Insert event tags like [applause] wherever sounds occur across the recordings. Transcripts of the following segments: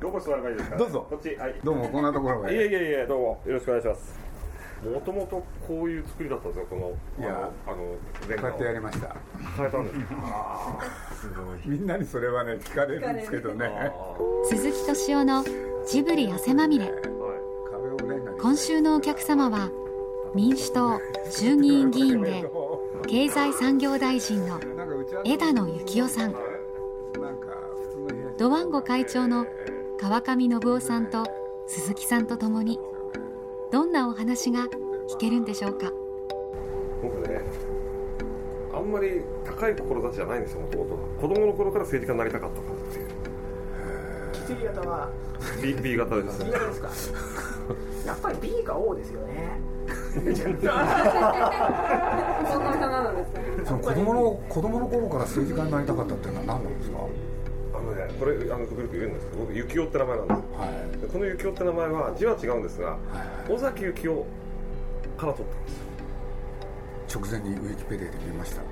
どこ座ればいいですか？どうぞ。こっちはい。どうもこんなところいえへいえいえどうも。よろしくお願いします。もともとこういう作りだったんですよこのいやあのあのレンガを。こうやってやりました。変えたんです。ああすごい。みんなにそれはね聞かれるんですけどね。あ鈴木敏夫のジブリ汗まみれ。今週のお客様は民主党衆議院議員で経済産業大臣の枝野幸男さん。ドワンゴ会長の川上信夫さんと鈴木さんとともにどんなお話が聞けるんでしょうか？僕ねあんまり高い志じゃないんですよもともとは子供の頃から政治家になりたかったからっていう。血液型は。B, B 型です B 型ですか？[laughs] やっぱり B か O ですよね。[laughs] その子供の子供の頃から政治家になりたかったっていうのは何なんですか？あのねこれあの時々言うんですけど僕幸男って名前なんです。はい。でこの幸男って名前は字は違うんですが尾崎幸男から取ったんです。よ直前にウィキペディアで見ました。あ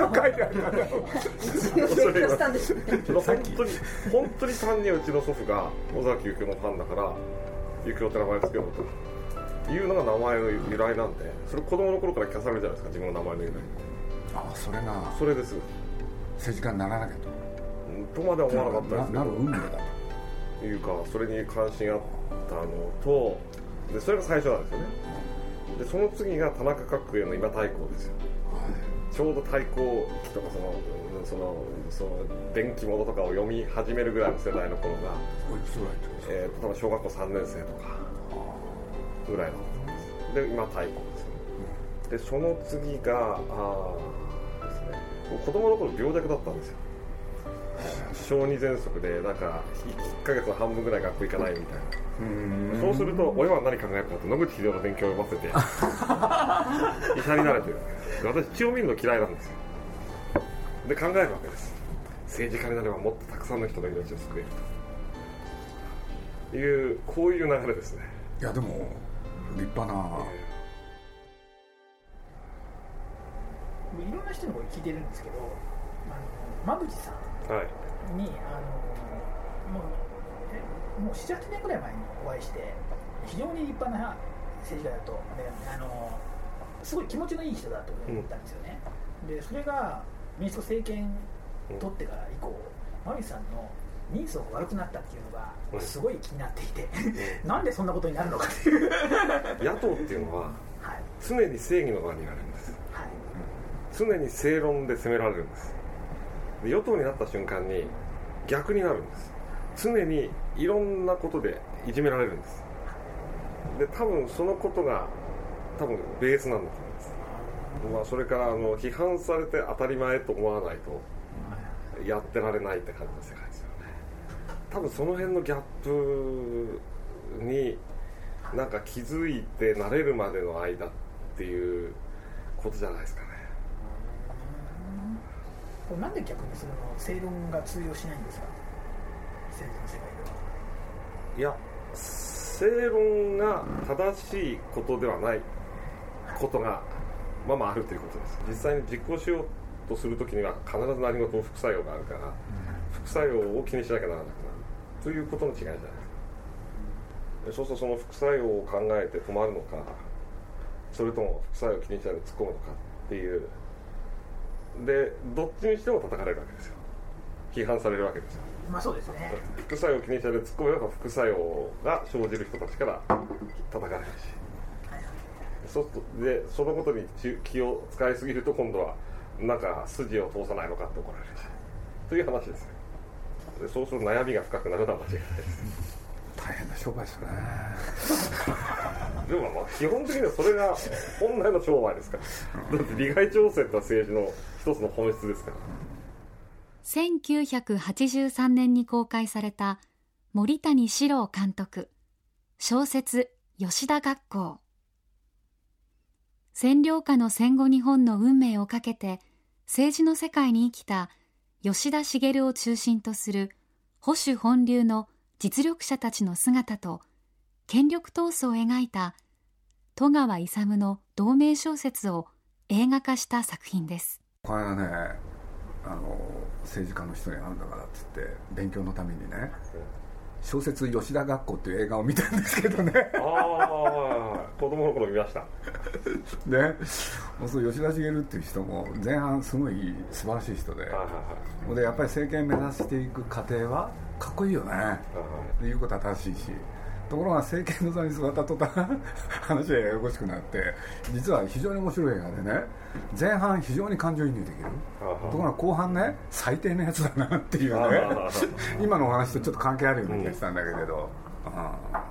[laughs] 書いてありますあ恐れ入ります。本当に本当に単にうちの祖父が尾崎幸男のファンだから幸男って名前つけようというのが名前の由来なんでそれ子供の頃から聞かされるじゃないですか自分の名前の由来。あそれがそれです。政治家にならなきゃとまでは思わなかったとですけど。ななる運命だというかそれに関心があったのとでそれが最初なんですよね。でその次が田中角栄の今太鼓ですよ。ちょうど太鼓記とかそのうんそのその電気物とかを読み始めるぐらいの世代の頃が、おいくつぐらいってことですかえー、多分小学校3年生とかぐらいだったんです。で今太鼓ですよね。でその次があーですね。僕子供の頃病弱だったんですよ小児喘息でなんか1ヶ月の半分ぐらい学校行かないみたいな。そうすると親は何考えるかと野口英世の勉強を読ませて [laughs] 医者になれてるで私血を見るの嫌いなんですよ。で考えるわけです。政治家になればもっとたくさんの人の命を救えると。いうこういう流れですね。いやでも立派な。いろんな人にこれ聞いてるんですけどあの馬淵さんはい。にあのもうえもう78年ぐらい前にお会いして非常に立派な政治家だとであのすごい気持ちのいい人だと思ったんですよね、でそれが民主党政権取ってから以降馬淵さんの人相が悪くなったっていうのがうん。すごい気になっていて、[laughs] なんでそんなことになるのかっていう。[laughs] 野党っていうのははい。常に正義の側にいられるんです。はい。常に正論で責められるんですで与党になった瞬間に逆になるんです。常にいろんなことでいじめられるんです。で多分そのことが多分ベースなんだと思います、まあ、それからあの批判されて当たり前と思わないとやってられないって感じの世界ですよね。多分その辺のギャップになんか気づいて慣れるまでの間っていうことじゃないですか。ねこれなんで逆にその正論が通用しないんですか？政治の世界ではいや正論が正しいことではないことがまあまああるということです。実際に実行しようとするときには必ず何事も副作用があるから副作用を気にしなきゃならなくなるということの違いじゃないですか。そうするとその副作用を考えて止まるのかそれとも副作用を気にしないで突っ込むのかっていうでどっちにしても叩かれるわけですよ。批判されるわけですよ。まあそうですね。副作用を気にしないで突っ込めば副作用が生じる人たちから叩かれるし。そでそのことに気を使いすぎると今度はなんか筋を通さないのかって怒られるし。という話ですよ。でそうすると悩みが深くなるのは間違いないです大変な商売ですね。[laughs] でもまあ基本的にはそれが本来の商売ですから。だって利害調整って政治の一つの本質ですから。1983年に公開された森谷史郎監督。小説吉田学校。占領下の戦後日本の運命をかけて政治の世界に生きた吉田茂を中心とする保守本流の実力者たちの姿と権力闘争を描いた戸川勇の同名小説を映画化した作品です。これはねあの政治家の人に会うんだからっつって勉強のためにね小説「吉田学校」っていう映画を見たんですけどね。ああ子供の頃見ました。[laughs] ね。そう吉田茂っていう人も前半すごい素晴らしい人で。はいはいはい。でやっぱり政権目指していく過程はかっこいいよね。はいはい。言うことは正しいしところが政権の座に座った途端話がややこしくなって実は非常に面白い映画でね前半非常に感情移入できる。ところが後半ね最低なやつだなっていうね今のお話とちょっと関係あるような気がしたんだけれど、うん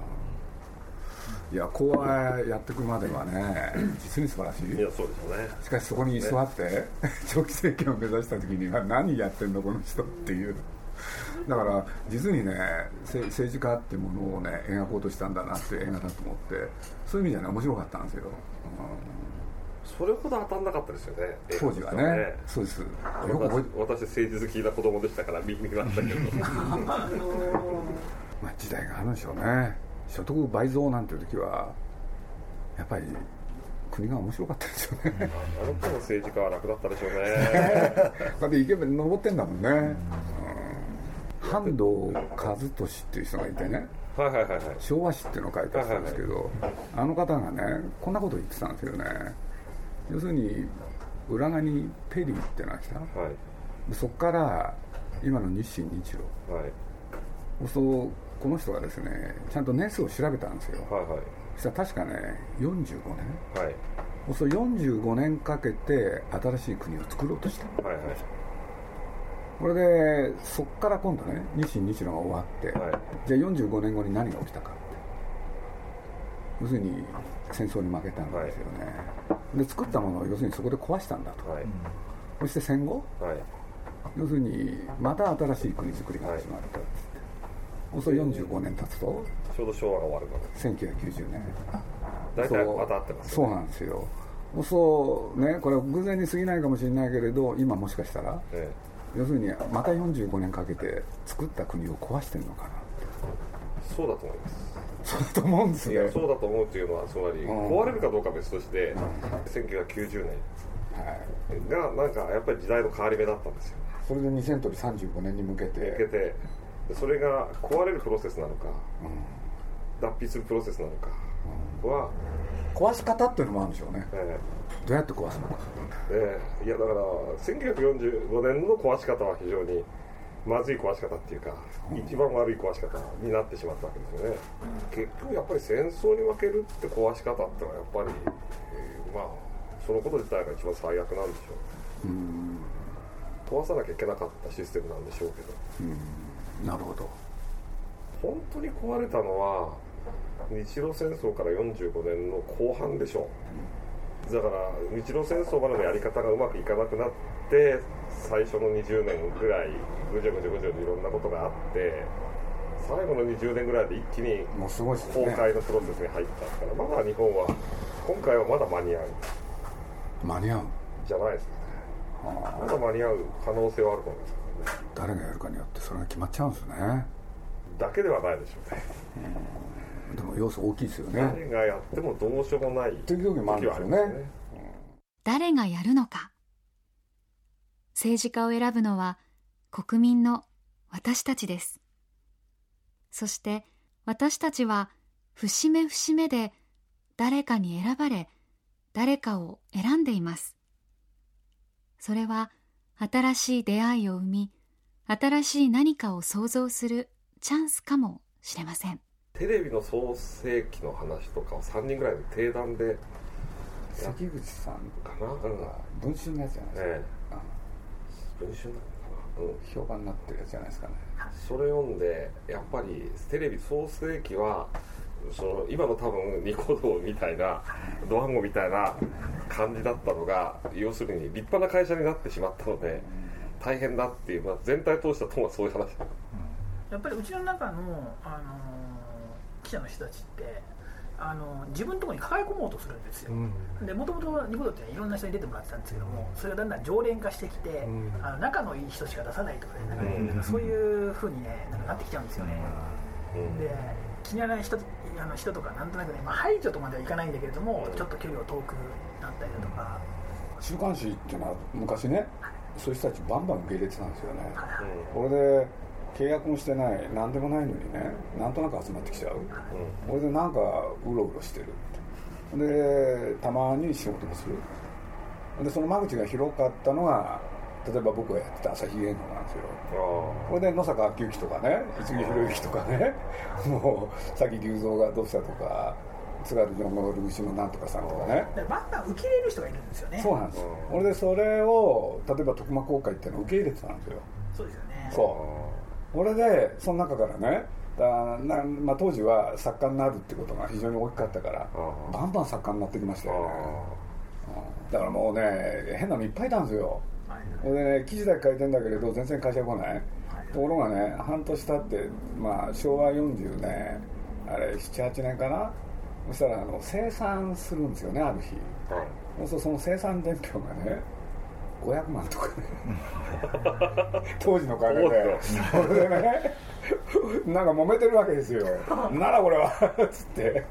いやこうやっていくまではね実に素晴らしい。いやそうですよね。しかしそこに居座って長期政権を目指した時には何やってんのこの人っていうだから実にねせ政治家っていうものをね描こうとしたんだなっていう映画だと思ってそういう意味ではね面白かったんですよ、それほど当たんなかったですよねうん当時はね。そうです。よく私私政治好きな子供でしたから見見ましたけど。[laughs] まあ時代があるんでしょうね。所得倍増なんていう時はやっぱり国が面白かったですよね。あの頃の政治家は楽だったでしょうね。[laughs] だって池部登ってんだもんね、うん半藤和俊っていう人がいてねはいはいはいはい。昭和史っていうのを書いてあったんですけど、あの方がねこんなこと言ってたんですよね。要するに裏側にペリーってのが来た。はい。でそこから今の日清日露。はい。そうこの人がですねちゃんと年数を調べたんですよ。はいはい。そしたら確かね45年。はい。そう45年かけて新しい国を作ろうとした。はいはいこれでそこから今度ね日清日露が終わって、はい。じゃあ45年後に何が起きたかって。要するに戦争に負けたんですよね、で作ったものを要するにそこで壊したんだと。はい。そして戦後？はい。要するにまた新しい国づくりが始まったっつって、そうすると45年経つと？ちょうど昭和が終わるまで1990年。大体そう。また合ってますそうなんですよ。そうねこれは偶然に過ぎないかもしれないけれど今もしかしたらえ要するにまた45年かけて作った国を壊してるのかなえそうだと思います。そうだと思うんですいよやそうだと思うっていうのはつまりん。壊れるかどうかは別として1990はい、年がなんかやっぱり時代の変わり目だったんですよ。それで2000とり35年に向けて。向けて。それが壊れるプロセスなのか脱皮するプロセスなのかは、壊し方っていうのもあるんでしょうね。えどうやって壊すのか。ええ。えいやだから1945年の壊し方は非常にまずい壊し方っていうか、一番悪い壊し方になってしまったわけですよね、結局やっぱり戦争に負けるって壊し方ってのはやっぱり、えーまあそのこと自体が一番最悪なんでしょう。うん。壊さなきゃいけなかったシステムなんでしょうけど。うん。なるほど。本当に壊れたのは日露戦争から45年の後半でしょう。だから日露戦争までのやり方がうまくいかなくなって最初の20年ぐらいぐじょぐじょぐじょいろんなことがあって最後の20年ぐらいで一気にもうすごいです崩壊のプロセスに入ったからまだ日本は今回はまだ間に合う。間に合う。じゃないです。かねまだ間に合う可能性はあると思いますけどね。誰がやるかによってそれが決まっちゃうんですね。だけではないでしょうねでも要素大きいですよね。誰がやってもどうしようもないっていう時もあるんですよね。ね。誰がやるのか。政治家を選ぶのは国民の私たちです。そして私たちは節目節目で誰かに選ばれ誰かを選んでいます。それは新しい出会いを生み新しい何かを創造するチャンスかもしれませんテレビの創世記の話とかを3人ぐらいで定談で関口さんかな、うん文春のやつじゃないですか、ええ、文春なのかな、うん、評判になってるやつじゃないですかね。それ読んでやっぱりテレビ創世記はその今の多分ニコ動みたいなドワンゴみたいな感じだったのが要するに立派な会社になってしまったので大変だっていう、まあ、全体通したとはそういう話やっぱりうちの中の、あのー記者の人たちって、あのー自分のところに抱え込もうとするんですよ、でもともとニコ動っていうのはいろんな人に出てもらってたんですけどもそれがだんだん常連化してきて、ん。あの仲のいい人しか出さないとか,、ねなんかねうん。そういうふうに、ね、なんかなってきちゃうんですよね、うん。で気に入らない人あの人とかなんとなくね、まあ、排除とまではいかないんだけれども、うん。ちょっと距離を遠くなったりだとか、週刊誌っていうのは昔ねそういう人たちバンバン受け入れてたんですよね、これで契約もしてない何でもないのにねなんとなく集まってきちゃう、これでなんかうろうろしてる。でたまに仕事もする。でその間口が広かったのが例えば僕がやってた朝日芸能なんですよ。これで野坂昭之とかね五木ひろゆきとかねもう佐木隆三がどうしたとか津軽城のルーのなんとかさんとかね。バンバン受け入れる人がいるんですよね。そうなんです。これでそれを例えば徳間公会っていうのを受け入れてたんですよ。そうですよね。そうこれでその中からねだなまあ、当時は作家になるってことが非常に大きかったからバンバン作家になってきましたよね。だからもうね変なのいっぱいいたんですよ。でね記事だけ書いてんだけれど全然会社来ない、ところがね半年経って、まあ、昭和40年あれ78年かな。そしたらあの生産するんですよねある日、はい、そうするとその生産伝票がね500万とかね。当時の金で。それでねなんか揉めてるわけですよ。ならこれは。っつって。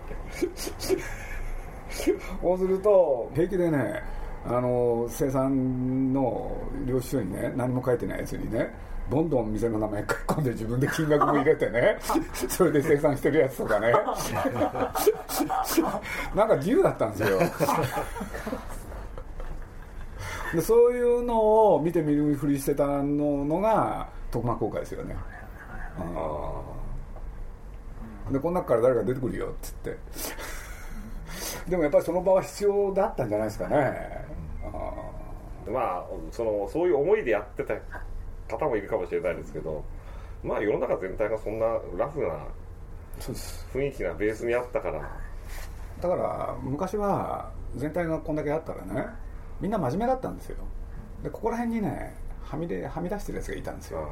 そうすると平気でねあの生産の領収書にね何も書いてないやつにねどんどん店の名前書き込んで自分で金額も入れてね [laughs] それで生産してるやつとかね。なんか自由だったんですよでそういうのを見て見るふりしてたののが徳間公開ですよね。でこの中から誰か出てくるよっつって。[laughs] でもやっぱりその場は必要だったんじゃないですかね。まあそのそういう思いでやってた方もいるかもしれないですけどまあ世の中全体がそんなラフな雰囲気がベースにあったから。だから昔は全体がこんだけあったらねみんな真面目だったんですよ。でここら辺にねはみ出はみ出してるやつがいたんですよ。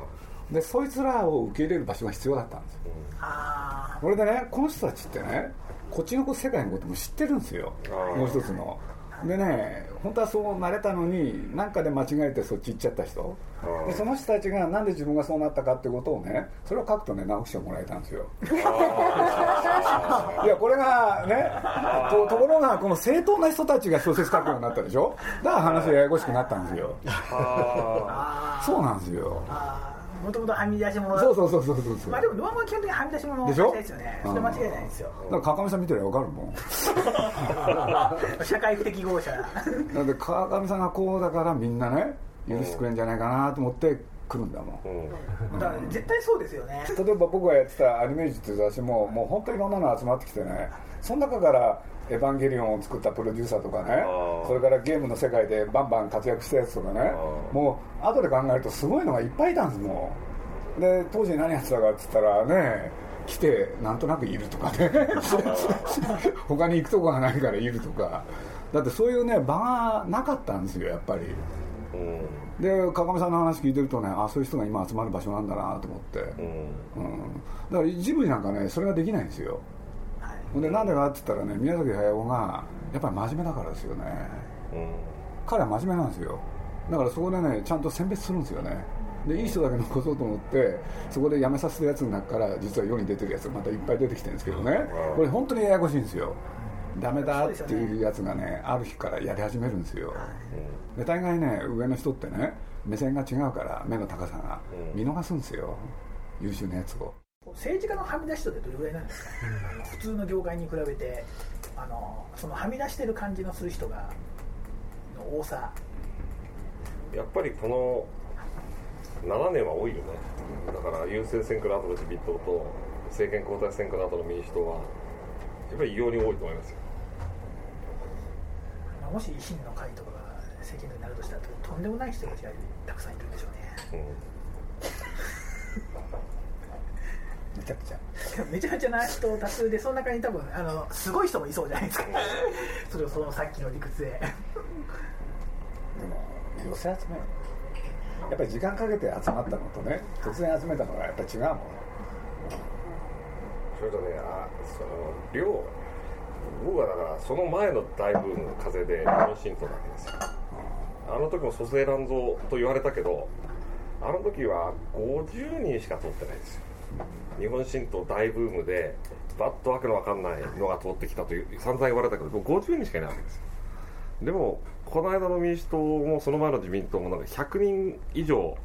でそいつらを受け入れる場所が必要だったんですよ、うん、これでねこの人たちってねこっちの世界のことも知ってるんですよ。もう一つのでね本当はそうなれたのに何かで間違えてそっち行っちゃった人。でその人たちがなんで自分がそうなったかってことをねそれを書くとね直してもらえたんですよ。い。やこれがねとところがこの正当な人たちが小説書くようになったでしょ。だから話がややこしくなったんですよ。そうなんですよもともとはみ出し物そうそうそうそうそうまあでもドアマは基本的にはみ出し物でしょ？ですよね。それ間違いないですよ。だから川上さん見てりゃ分かるもん。[laughs] 社会不適合者。だって川上さんがこうだからみんなね許してくれんじゃないかなと思って来るんだもん、うん、だから絶対そうですよね。例えば僕がやってたアニメージっていう雑誌ももう本当にいろんなの集まってきてねその中からエヴァンゲリオンを作ったプロデューサーとかねそれからゲームの世界でバンバン活躍したやつとかねもう後で考えるとすごいのがいっぱいいたんですもんで当時何やってたかっつったらね来てなんとなくいるとかね。[laughs] 他に行くとこがないからいるとか。だってそういうね場がなかったんですよやっぱり、うん、で川上さんの話聞いてるとねあそういう人が今集まる場所なんだなと思って、うん、うん、だからジブリなんかねそれができないんですよでなんでかって言ったらね宮崎駿がやっぱり真面目だからですよね、うん、彼は真面目なんですよ。だからそこでねちゃんと選別するんですよね。でいい人だけ残そうと思ってそこで辞めさせるやつの中から実は世に出てるやつがまたいっぱい出てきてるんですけどね。これ本当にややこしいんですよ。ダメだっていうやつがねある日からやり始めるんですよ。で大概ね上の人ってね目線が違うから目の高さが。見逃すんですよ。優秀なやつを政治家のはみ出し人ってどれぐらいなんですか、普通の業界に比べてあのそのはみ出してる感じのする人がの多さ。やっぱりこの7年は多いよね。だから優先選挙の後の自民党と政権交代選挙の後の民主党はやっぱり異様に多いと思いますよ。もし維新の会とかが政権になるとしたらとんでもない人たちがたくさんいるんでしょうね、うんめちゃくちゃ。めちゃめちゃな人多数でその中に多分あのすごい人もいそうじゃないですか。[laughs] それをそのさっきの理屈で。でも寄せ集めやっぱり時間かけて集まったのとね突然集めたのはやっぱり違うもん。それとねあその量僕はだからその前の大ブーム風で日本新党だけですよ、あの時も蘇生乱造と言われたけどあの時は50人しか通ってないですよ日本新党大ブームでバッとわけのわかんないのが通ってきたという散々言われたけど50人しかいないわけですよ。でもこの間の民主党もその前の自民党もなんか100人以上。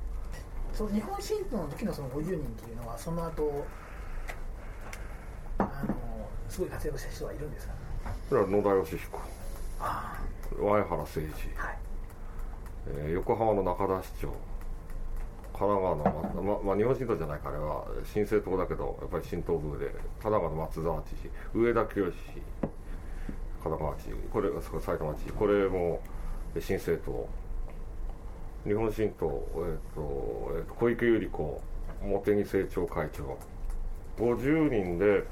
その日本新党の時のその50人っていうのはその後あのすごい活躍した人はいるんですか？それは野田佳彦。前原誠二、はい。えー、横浜の中田市長神奈川の、ままあ、日本新党じゃないかあれは新政党だけどやっぱり新党部で神奈川の松沢知事上田清神奈川知事これ埼玉知事これも新政党日本新党、えーとえーと、小池百合子茂木政調会長50人で、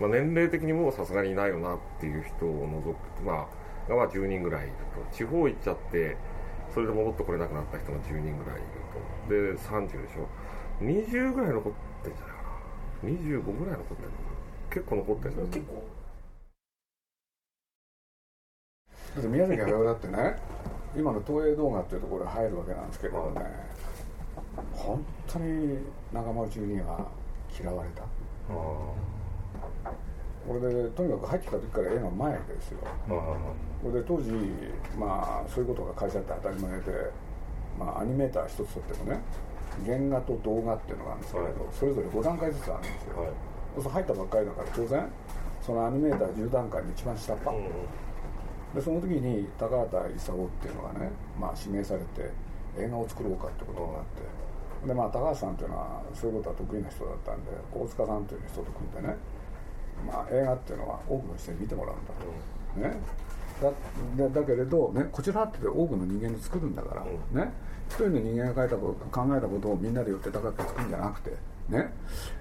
まあ、年齢的にもうさすがにいないよなっていう人を除くまあが10人ぐらいいると地方行っちゃってそれで戻ってこれなくなった人が10人ぐらいいるとで30でしょ。20ぐらい残ってんじゃないかな。25ぐらい残ってる結構残ってる結構だって宮崎駿だってね今の東映動画っていうところに入るわけなんですけどね本当に仲間内には嫌われた。これでとにかく入ってきた時から映画前ですよ。これで当時まあそういうことが会社って当たり前で、まあ、アニメーター一つとってもね原画と動画っていうのがあるんですけど、はい、それぞれ5段階ずつあるんですよ、はい、そう入ったばっかりだから当然そのアニメーター10段階の一番下っ端、うんでその時に高畑勲っていうのがね、まあ、指名されて映画を作ろうかってことになって。でまあ高橋さんっていうのはそういうことは得意な人だったんで大塚さんという人と組んでね、まあ、映画っていうのは多くの人に見てもらうんだと、ね。だだけれど、ね、こちらって多くの人間で作るんだから、ね。一人の人間が書いたこと考えたことをみんなで寄ってたかって作るんじゃなくてね、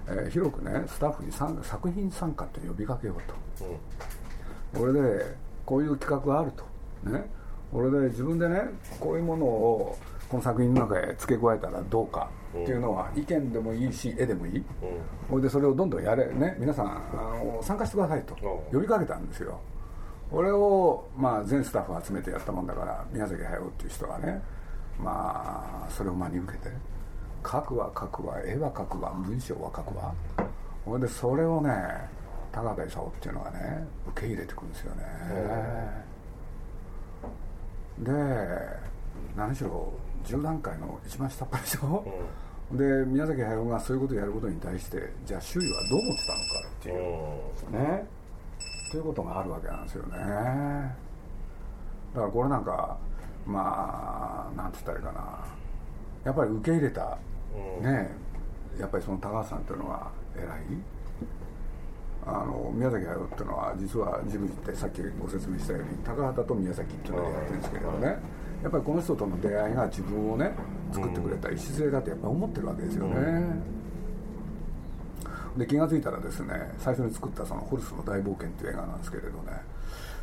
えー、広くねスタッフに作品参加って呼びかけようと、これでこういう企画があると。ね。これで自分でねこういうものをこの作品の中へ付け加えたらどうかっていうのは意見でもいいし絵でもいい、それでそれをどんどんやれね皆さんあの参加してくださいと呼びかけたんですよ。これを、まあ、全スタッフ集めてやったもんだから宮崎駿っていう人がねまあそれを真に受けて書くは書くわ絵は描くわ文章は書くわそれでそれをね高田勲っていうのがね受け入れてくるんですよね。で何しろ10段階の一番下っ端でしょ、うん、で宮崎駿がそういうことをやることに対してじゃあ周囲はどう思ってたのかっていう、ね。ということがあるわけなんですよね。だからこれなんかまあなんて言ったらいいかな。やっぱり受け入れた、うん、ね。やっぱりその高橋さんっていうのは偉い。あの宮崎駿っていうのは実はジブリってさっきご説明したように高畑と宮崎っていうのをやってるんですけどねやっぱりこの人との出会いが自分をね作ってくれた礎だってやっぱ思ってるわけですよね、で気が付いたらですね最初に作ったその「ホルスの大冒険」っていう映画なんですけれどね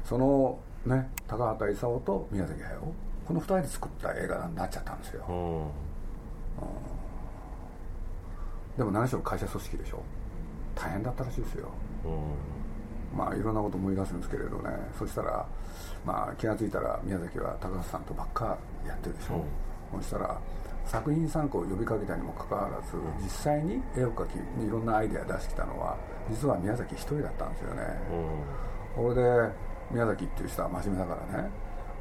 そのね高畑勲と宮崎駿この2人で作った映画になっちゃったんですよ、うん、でも何しろ会社組織でしょ。大変だったらしいですよまあいろんなこと思い出すんですけれどね。そしたら、まあ、気が付いたら宮崎は高橋さんとばっかやってるでしょ、うん、そしたら作品参考を呼びかけたにもかかわらず実際に絵を描きいろんなアイデア出してきたのは実は宮崎一人だったんですよね、うん、これで宮崎っていう人は真面目だからね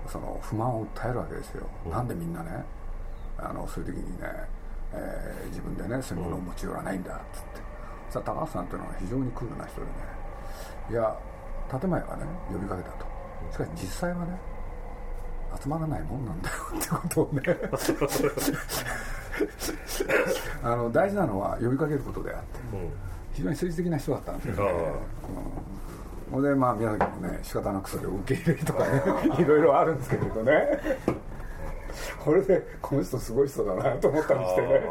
その不満を訴えるわけですよ、うん、なんでみんなねあのそういう時にね、えー、自分でねそういうものを持ち寄らないんだっつって。さ高橋さんというのは非常にクールな人でねいや建前はね呼びかけたと。しかし実際はね集まらないもんなんだよってことをね。[laughs] あの大事なのは呼びかけることであって、非常に政治的な人だったんですよね、うん、でまあ宮崎もね仕方なくそれを受け入れるとかね [laughs] いろいろあるんですけれどね。これでこの人すごい人だなと思ったりしてね。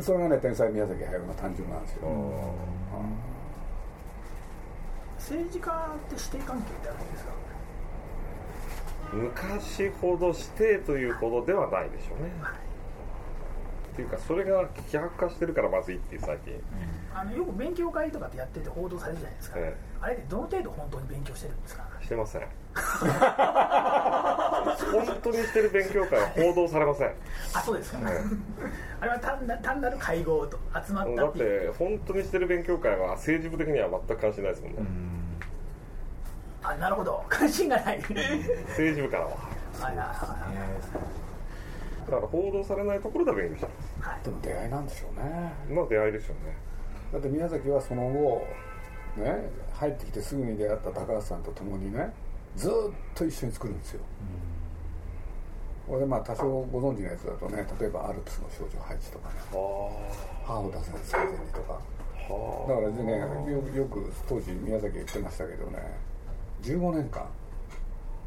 それがね天才宮崎駿の誕生なんですよ、政治家って指定関係ってあるんですか？昔ほど指定というほどではないでしょうね、はい、っていうかそれが希薄化してるからまずいっていう最近、うん、あのよく勉強会とかってやってて報道されるじゃないですか、ええ、あれってどの程度本当に勉強してるんですか？してません [laughs] 本当にしてる勉強会は報道されません。あそうですか、ね、[laughs] あれは単な単なる会合と集まった。だって本当にしてる勉強会は政治部的には全く関心ないですもんね。あなるほど。[laughs] 関心がない。政治部からは。はいはいはいだから報道されないところで勉強したんです、はい、でも出会いなんでしょうね。まあ出会いでしょうね。だって宮崎はその後ね入ってきてすぐに出会った高橋さんと共にねずっと一緒に作るんですよ、これでまあ多少ご存知のやつだとね例えばアルプスの少女配置とかね。母を出せない最前にとか。だからねよく当時宮崎言ってましたけどね15年間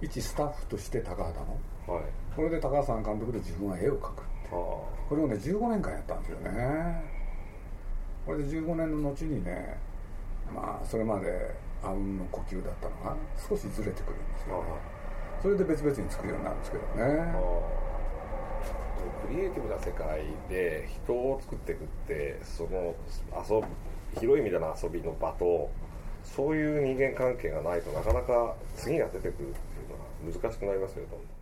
一スタッフとして高畑の、はい、これで高畑さん監督で自分は絵を描くって。これをね15年間やったんですよね。これで15年の後にねまあそれまであうんの呼吸だったのが少しずれてくるんですよ、ね、それで別々に作るようになるんですけどねクリエイティブな世界で人を作っていくってその遊ぶ広い意味での遊びの場とそういう人間関係がないとなかなか次が出てくるっていうのは難しくなりますよどんどん。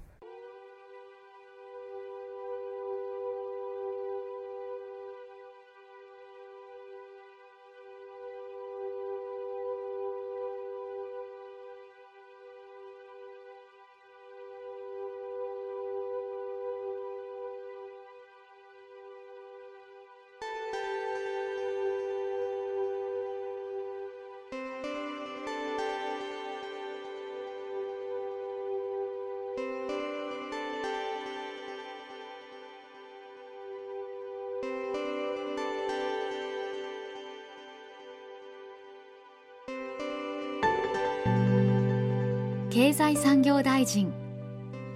経済産業大臣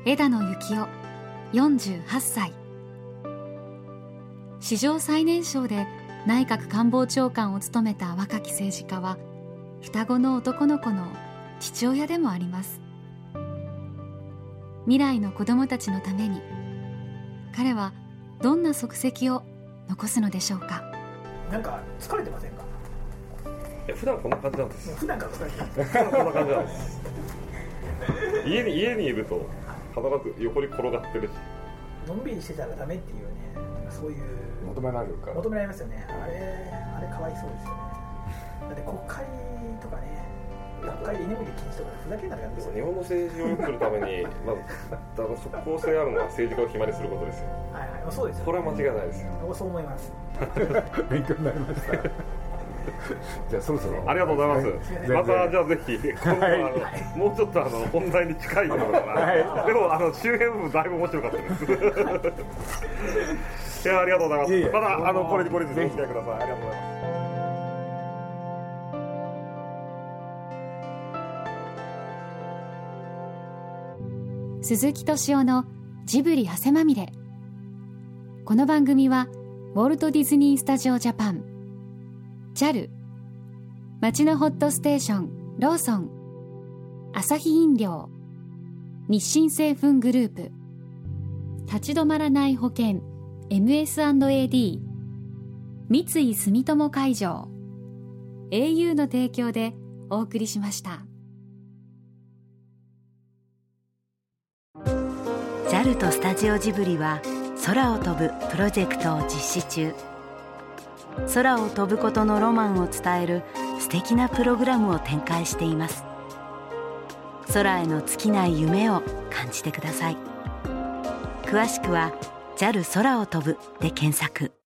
枝野幸男48歳。史上最年少で内閣官房長官を務めた若き政治家は双子の男の子の父親でもあります。未来の子供たちのために彼はどんな足跡を残すのでしょうか？なんか疲れてませんか？普段こんな感じなんです。普段から疲れてこんな感じなんです家に家にいると必ず横に転がってるし。のんびりしてたらダメっていうねそういう求められるから。求められますよね。あれあれかわいそうですよね。だって国会とかね学会で居眠り禁止とかふざけんなきゃですよ日本の政治を良くするために [laughs] まず、あ、の即効性あるのは政治家を暇にすることですよ。はいはい。そうですよ、ね、これは間違いないですよ。そう思います。[laughs] 勉強になりました [laughs] じゃあそろそろ。ありがとうございます、またじゃあぜひ今後はもうちょっとあの本題に近いような、はい、でもあの周辺部分だいぶ面白かったです。い。やありがとうございます。いまたあのこれにこれにお付き合いくださいありがとうございます。鈴木敏夫のジブリ汗まみれ。この番組はウォルト・ディズニー・スタジオ・ジャパン JAL 町のホットステーションローソンアサヒ飲料日清製粉グループ立ち止まらない保険 MS&AD 三井住友海上 au の提供でお送りしました。JAL とスタジオジブリは空を飛ぶプロジェクトを実施中。空を飛ぶことのロマンを伝える素敵なプログラムを展開しています。空への尽きない夢を感じてください。詳しくは JAL 空を飛ぶで検索。